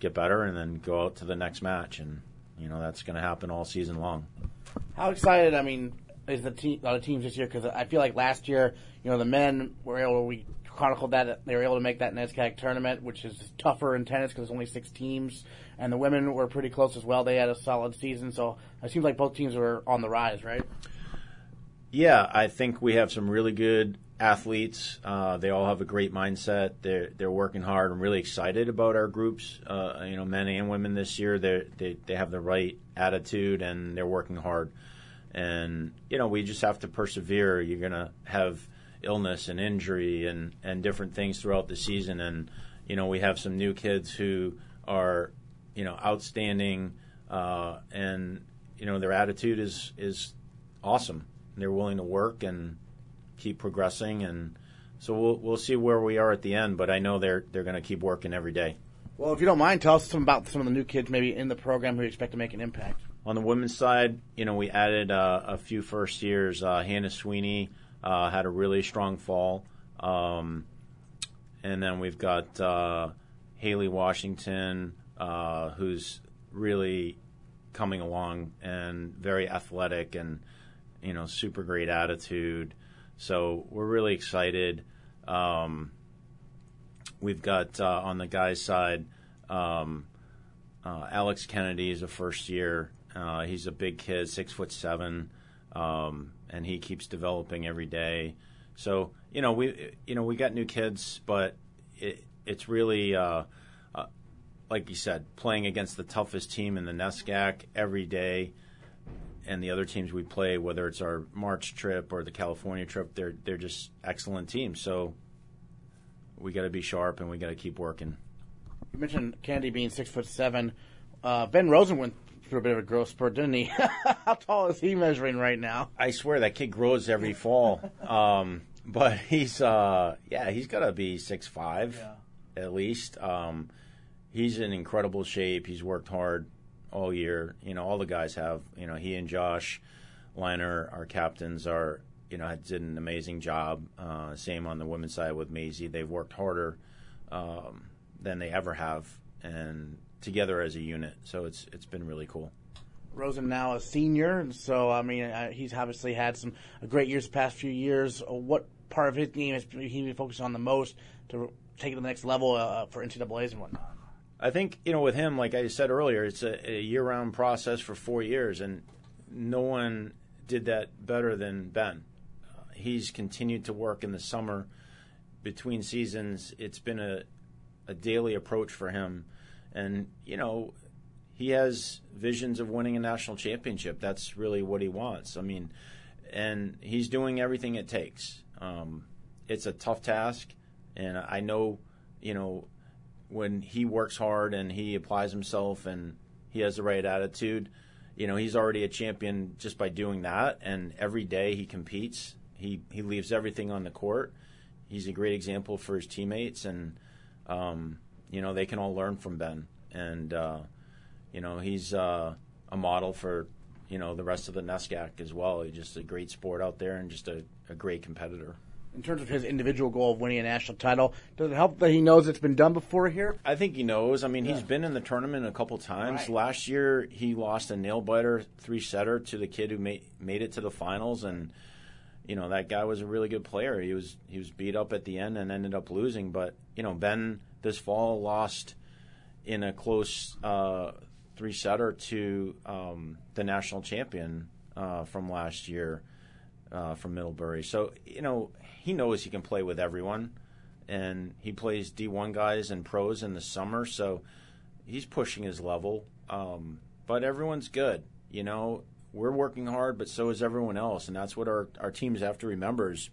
get better, and then go out to the next match. And you know that's going to happen all season long. How excited? I mean, is the team, a lot of teams this year because I feel like last year, you know, the men were able. We chronicled that they were able to make that NESCAC tournament, which is tougher in tennis because there's only six teams, and the women were pretty close as well. They had a solid season, so it seems like both teams were on the rise, right? Yeah, I think we have some really good athletes. Uh, they all have a great mindset. They're they're working hard. I'm really excited about our groups. Uh, you know, men and women this year. They they they have the right attitude and they're working hard and you know we just have to persevere. You're gonna have illness and injury and and different things throughout the season, and you know we have some new kids who are you know outstanding, uh, and you know their attitude is is awesome. They're willing to work and keep progressing, and so we'll we'll see where we are at the end. But I know they're they're going to keep working every day. Well, if you don't mind, tell us some about some of the new kids maybe in the program who you expect to make an impact. On the women's side, you know, we added uh, a few first years. Uh, Hannah Sweeney uh, had a really strong fall. Um, and then we've got uh, Haley Washington, uh, who's really coming along and very athletic and, you know, super great attitude. So we're really excited. Um, we've got uh, on the guys' side, um, Alex Kennedy is a first year uh, he's a big kid, six foot seven, um, and he keeps developing every day. So you know we you know we got new kids, but it, it's really uh, uh, like you said, playing against the toughest team in the NESCAC every day, and the other teams we play, whether it's our March trip or the California trip, they're they're just excellent teams. So we got to be sharp and we got to keep working. You mentioned Candy being six foot seven. Uh, ben Rosen went through a bit of a growth spurt, didn't he? How tall is he measuring right now? I swear that kid grows every fall. um, but he's uh, yeah, he's got to be six five yeah. at least. Um, he's in incredible shape. He's worked hard all year. You know, all the guys have. You know, he and Josh Liner, our captains, are you know did an amazing job. Uh, same on the women's side with Maisie. They've worked harder um, than they ever have, and together as a unit. So it's it's been really cool. Rosen now a senior, and so I mean uh, he's obviously had some great years the past few years. Uh, what part of his game has he been focusing on the most to take it to the next level uh, for NCAA's and whatnot? I think you know with him, like I said earlier, it's a, a year-round process for four years, and no one did that better than Ben. Uh, he's continued to work in the summer between seasons. It's been a a daily approach for him, and you know he has visions of winning a national championship. That's really what he wants. I mean, and he's doing everything it takes. Um, it's a tough task, and I know, you know, when he works hard and he applies himself and he has the right attitude, you know, he's already a champion just by doing that. And every day he competes, he he leaves everything on the court. He's a great example for his teammates, and um, you know they can all learn from Ben. And uh, you know, he's uh, a model for you know the rest of the NESCAC as well. He's just a great sport out there and just a, a great competitor. In terms of his individual goal of winning a national title, does it help that he knows it's been done before here? I think he knows. I mean, yeah. he's been in the tournament a couple times. Right. Last year, he lost a nail biter three setter to the kid who made made it to the finals, and you know that guy was a really good player. He was he was beat up at the end and ended up losing. But you know, Ben this fall lost in a close uh, three setter to um, the national champion uh, from last year uh, from Middlebury. So you know he knows he can play with everyone, and he plays D1 guys and pros in the summer. So he's pushing his level. Um, but everyone's good. You know we're working hard, but so is everyone else, and that's what our our teams have to remember is.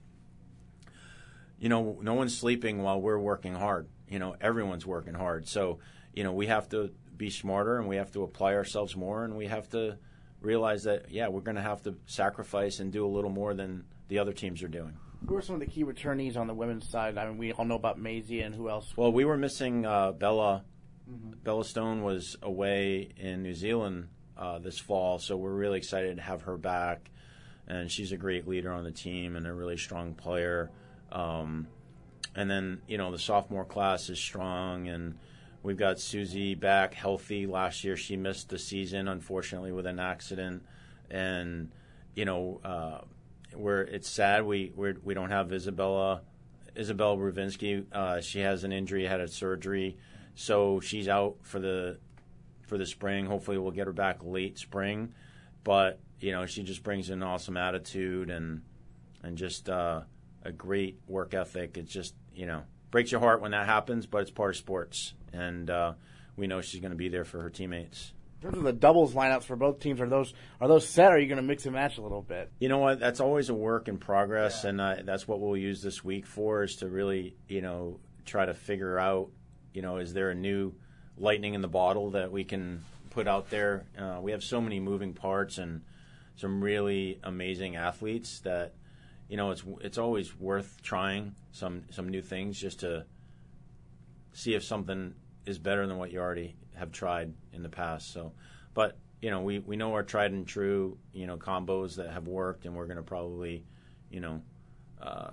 You know, no one's sleeping while we're working hard. You know, everyone's working hard. So, you know, we have to be smarter and we have to apply ourselves more and we have to realize that yeah we're going to have to sacrifice and do a little more than the other teams are doing. Who are some of the key returnees on the women's side? I mean, we all know about Maisie and who else? Well, we were missing uh, Bella. Mm-hmm. Bella Stone was away in New Zealand uh, this fall, so we're really excited to have her back. And she's a great leader on the team and a really strong player. Um, and then you know the sophomore class is strong and We've got Susie back healthy. Last year she missed the season, unfortunately, with an accident. And, you know, uh, where it's sad we we're, we do not have Isabella Isabella Ruvinsky. Uh, she has an injury, had a surgery, so she's out for the for the spring. Hopefully, we'll get her back late spring. But you know, she just brings an awesome attitude and and just uh, a great work ethic. It's just you know breaks your heart when that happens, but it's part of sports, and uh, we know she's going to be there for her teammates. In terms of the doubles lineups for both teams, are those are those set? Or are you going to mix and match a little bit? You know what? That's always a work in progress, yeah. and uh, that's what we'll use this week for is to really, you know, try to figure out, you know, is there a new lightning in the bottle that we can put out there? Uh, we have so many moving parts and some really amazing athletes that you know, it's it's always worth trying some some new things just to see if something is better than what you already have tried in the past. So, but you know, we we know our tried and true you know combos that have worked, and we're going to probably, you know, uh,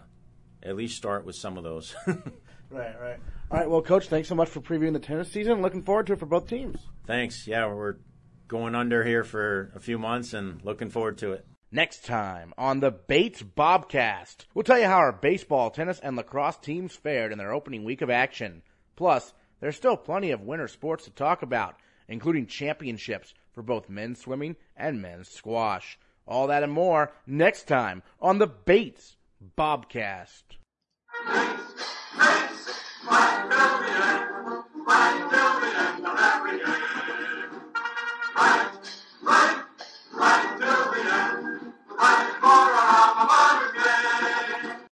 at least start with some of those. right, right. All right. Well, coach, thanks so much for previewing the tennis season. Looking forward to it for both teams. Thanks. Yeah, we're going under here for a few months, and looking forward to it. Next time on the Bates Bobcast, we'll tell you how our baseball, tennis, and lacrosse teams fared in their opening week of action. Plus, there's still plenty of winter sports to talk about, including championships for both men's swimming and men's squash. All that and more next time on the Bates Bobcast. Right, right.